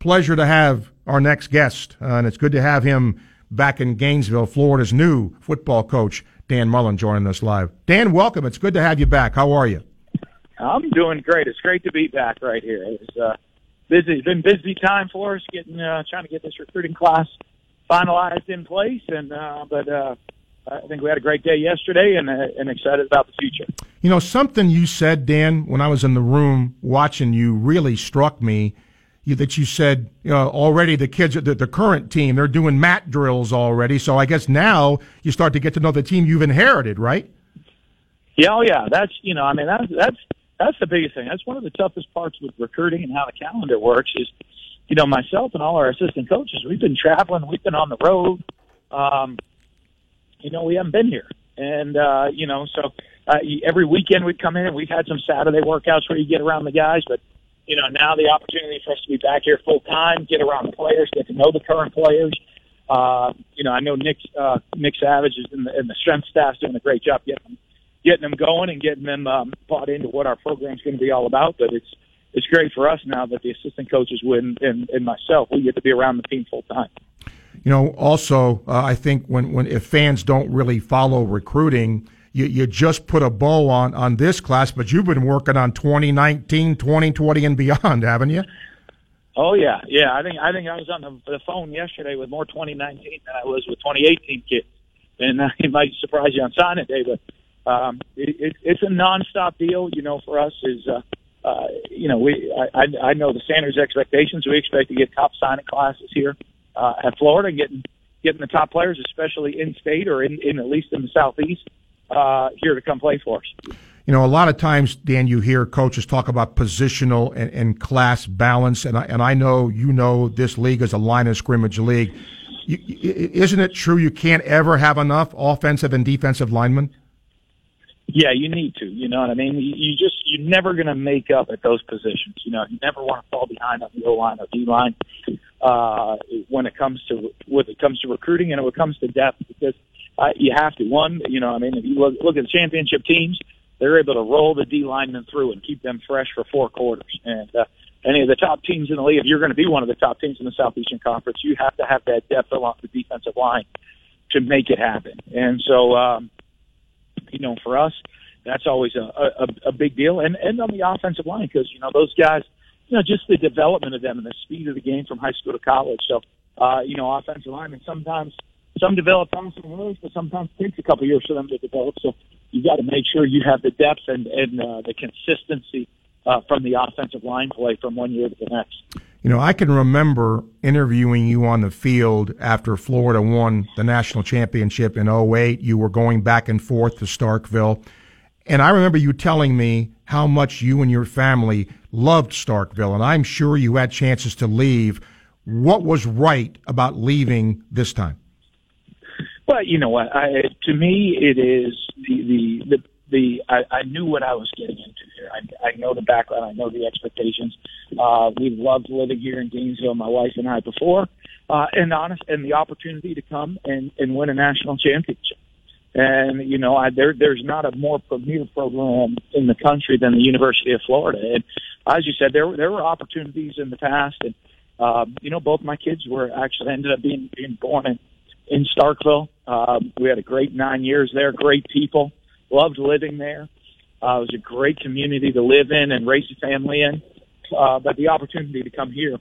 pleasure to have our next guest, uh, and it's good to have him back in Gainesville, Florida's new football coach, Dan Mullen, joining us live. Dan, welcome. It's good to have you back. How are you? I'm doing great. It's great to be back right here. It's uh, busy. It's been busy time for us getting uh, trying to get this recruiting class finalized in place, and uh, but uh, I think we had a great day yesterday, and uh, and excited about the future. You know, something you said, Dan, when I was in the room watching you, really struck me. You, that you said you know, already the kids, the, the current team, they're doing mat drills already. So I guess now you start to get to know the team you've inherited, right? Yeah, oh yeah. That's you know, I mean, that's that's that's the biggest thing. That's one of the toughest parts with recruiting and how the calendar works. Is you know, myself and all our assistant coaches, we've been traveling, we've been on the road. Um, you know, we haven't been here, and uh, you know, so uh, every weekend we'd come in and we've had some Saturday workouts where you get around the guys, but you know, now the opportunity for us to be back here full time, get around the players, get to know the current players. Uh, you know, I know Nick uh, Nick Savage is in the, in the strength staff doing a great job getting them, getting them going and getting them um, bought into what our program's going to be all about. But it's it's great for us now that the assistant coaches win and, and myself we get to be around the team full time. You know, also uh, I think when when if fans don't really follow recruiting you, you just put a bow on, on this class, but you've been working on 2019, 2020 and beyond, haven't you? Oh yeah, yeah. I think I think I was on the, phone yesterday with more 2019 than I was with 2018 kids, and uh, it might surprise you on signing day, but um, it, it, it's a nonstop deal. You know, for us is uh, uh, you know we I, I know the Sanders expectations. We expect to get top signing classes here uh, at Florida, getting getting the top players, especially in state or in, in at least in the southeast uh, here to come play for us. You know, a lot of times, Dan, you hear coaches talk about positional and, and class balance, and I, and I know you know this league is a line of scrimmage league. You, isn't it true you can't ever have enough offensive and defensive linemen? Yeah, you need to. You know what I mean? You, just you're never going to make up at those positions. You know, you never want to fall behind on the O line or D line uh, when it comes to when it comes to recruiting and when it comes to depth because uh, you have to. One, you know, I mean, if you look, look at the championship teams, they're able to roll the D linemen through and keep them fresh for four quarters. And uh, any of the top teams in the league, if you're going to be one of the top teams in the Southeastern Conference, you have to have that depth along the defensive line to make it happen. And so, um, you know, for us, that's always a, a, a big deal. And and on the offensive line, because you know those guys, you know, just the development of them and the speed of the game from high school to college. So, uh, you know, offensive linemen sometimes some develop faster than others, but sometimes it takes a couple years for them to develop. So you've got to make sure you have the depth and, and uh, the consistency uh, from the offensive line play from one year to the next. You know, I can remember interviewing you on the field after Florida won the national championship in 08. You were going back and forth to Starkville. And I remember you telling me how much you and your family loved Starkville. And I'm sure you had chances to leave. What was right about leaving this time? Well, you know what? I, to me, it is the the the, the I, I knew what I was getting into here. I, I know the background. I know the expectations. Uh, we loved living here in Gainesville, my wife and I, before, uh, and honest, and the opportunity to come and and win a national championship. And you know, I, there there's not a more premier program in the country than the University of Florida. And as you said, there there were opportunities in the past, and um, you know, both my kids were actually ended up being being born in in Starkville. Um, we had a great nine years there, great people, loved living there. Uh, it was a great community to live in and raise a family in. Uh, but the opportunity to come here,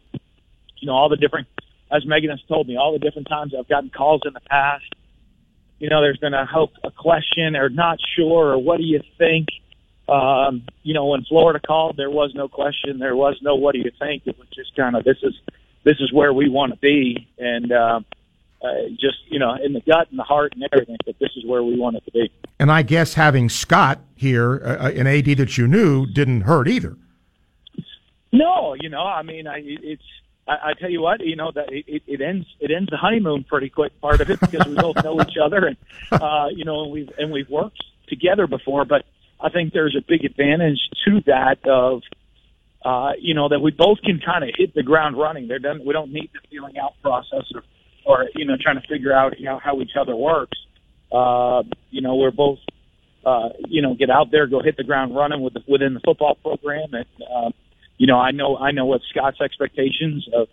you know, all the different, as Megan has told me, all the different times I've gotten calls in the past, you know, there's been a hope, a question or not sure or what do you think? Um, you know, when Florida called, there was no question. There was no what do you think. It was just kind of this is this is where we want to be, and uh, uh, just you know in the gut and the heart and everything that this is where we want it to be. And I guess having Scott here, uh, an AD that you knew, didn't hurt either. No, you know, I mean, I, it's. I, I tell you what, you know that it, it ends it ends the honeymoon pretty quick part of it because we both know each other and uh, you know and we've and we've worked together before. But I think there's a big advantage to that of uh, you know that we both can kind of hit the ground running. There doesn't we don't need the feeling out process or or you know trying to figure out you know how each other works. Uh, you know, we're both uh, you know get out there, go hit the ground running with the, within the football program, and uh, you know I know I know what Scott's expectations of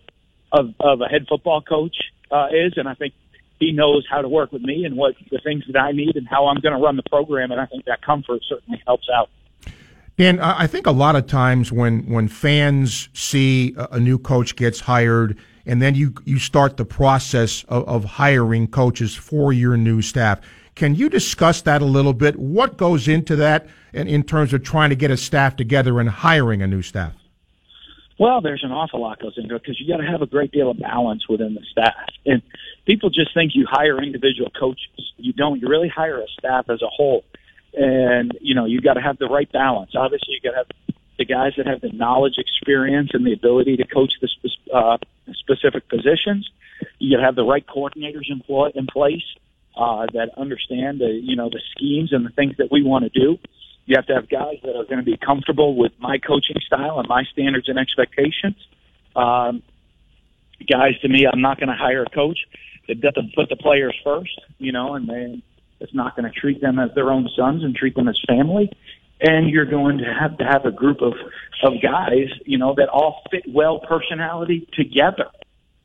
of, of a head football coach uh, is, and I think he knows how to work with me and what the things that I need and how I'm going to run the program, and I think that comfort certainly helps out. Dan, I think a lot of times when when fans see a new coach gets hired, and then you you start the process of, of hiring coaches for your new staff. Can you discuss that a little bit? What goes into that in, in terms of trying to get a staff together and hiring a new staff? Well, there's an awful lot goes into it because you got to have a great deal of balance within the staff. And people just think you hire individual coaches. You don't. You really hire a staff as a whole and you know you got to have the right balance. Obviously, you got to have the guys that have the knowledge, experience, and the ability to coach the spe- uh, specific positions. You have the right coordinators in, pl- in place uh, that understand the you know the schemes and the things that we want to do. You have to have guys that are going to be comfortable with my coaching style and my standards and expectations. Um, guys, to me, I'm not going to hire a coach that doesn't put the players first, you know, and then that's not going to treat them as their own sons and treat them as family. And you're going to have to have a group of, of guys, you know, that all fit well personality together,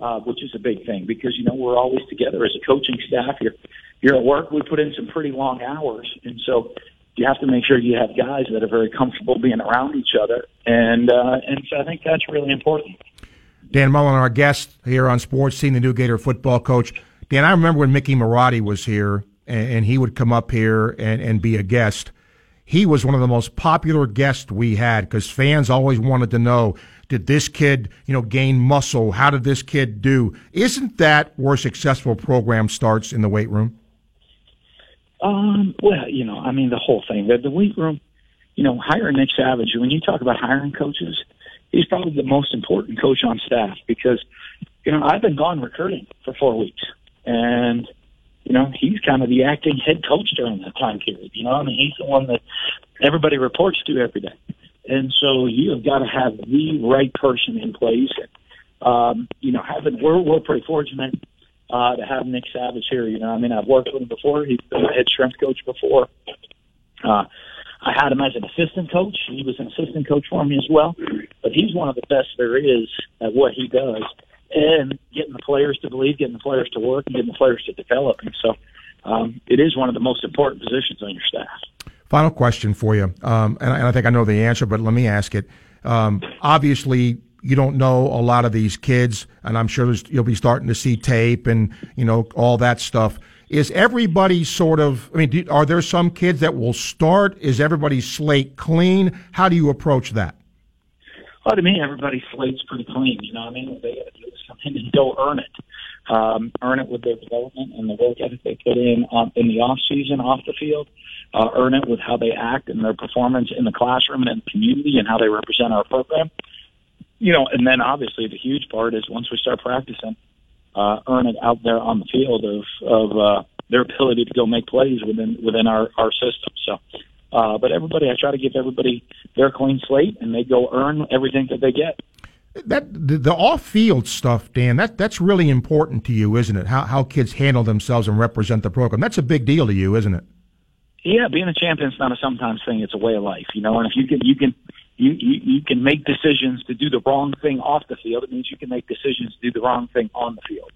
uh, which is a big thing because, you know, we're always together as a coaching staff. You're, you're at work. We put in some pretty long hours. And so you have to make sure you have guys that are very comfortable being around each other. And, uh, and so I think that's really important. Dan Mullen, our guest here on Sports Scene, the new Gator football coach. Dan, I remember when Mickey Marotti was here and, and he would come up here and, and be a guest. He was one of the most popular guests we had because fans always wanted to know did this kid, you know, gain muscle? How did this kid do? Isn't that where a successful program starts in the weight room? Um, well, you know, I mean, the whole thing. The, the weight room, you know, hiring Nick Savage, when you talk about hiring coaches, he's probably the most important coach on staff because, you know, I've been gone recruiting for four weeks. And you know, he's kind of the acting head coach during that time period. You know, I mean, he's the one that everybody reports to every day. And so you have got to have the right person in place. Um, you know, having we're we're pretty fortunate uh, to have Nick Savage here. You know, I mean, I've worked with him before. He's been a head strength coach before. Uh, I had him as an assistant coach. He was an assistant coach for me as well. But he's one of the best there is at what he does and getting the players to believe, getting the players to work, and getting the players to develop. And so um, it is one of the most important positions on your staff. Final question for you, um, and, I, think I know the answer, but let me ask it. Um, obviously, you don't know a lot of these kids, and I'm sure you'll be starting to see tape and you know all that stuff. Is everybody sort of? I mean, do, are there some kids that will start? Is everybody's slate clean? How do you approach that? Well, to me, everybody's slate's pretty clean. You know, what I mean, they got to do come and go earn it, um, earn it with their development and the work ethic they put in um, in the off season, off the field. Uh, earn it with how they act and their performance in the classroom and in the community and how they represent our program. You know, and then obviously the huge part is once we start practicing, uh, earn it out there on the field of of uh, their ability to go make plays within within our our system. So uh, but everybody, I try to give everybody their clean slate, and they go earn everything that they get. That the, the off-field stuff, Dan. That that's really important to you, isn't it? How how kids handle themselves and represent the program. That's a big deal to you, isn't it? Yeah, being a champion is not a sometimes thing; it's a way of life, you know. And if you can, you can, you, you you can make decisions to do the wrong thing off the field. It means you can make decisions to do the wrong thing on the field.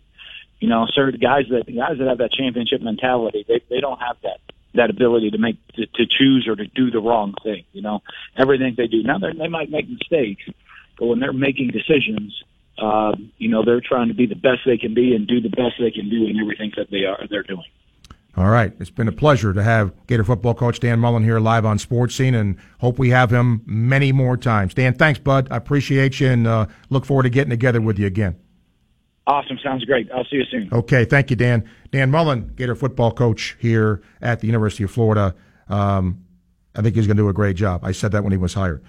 You know, sir, the guys that the guys that have that championship mentality, they they don't have that that ability to make to, to choose or to do the wrong thing. You know, everything they do now they might make mistakes, but when they're making decisions, uh, you know they're trying to be the best they can be and do the best they can do in everything that they are they're doing. All right. It's been a pleasure to have Gator football coach Dan Mullen here live on Sports Scene and hope we have him many more times. Dan, thanks, bud. I appreciate you and uh, look forward to getting together with you again. Awesome. Sounds great. I'll see you soon. Okay. Thank you, Dan. Dan Mullen, Gator football coach here at the University of Florida. Um, I think he's going to do a great job. I said that when he was hired.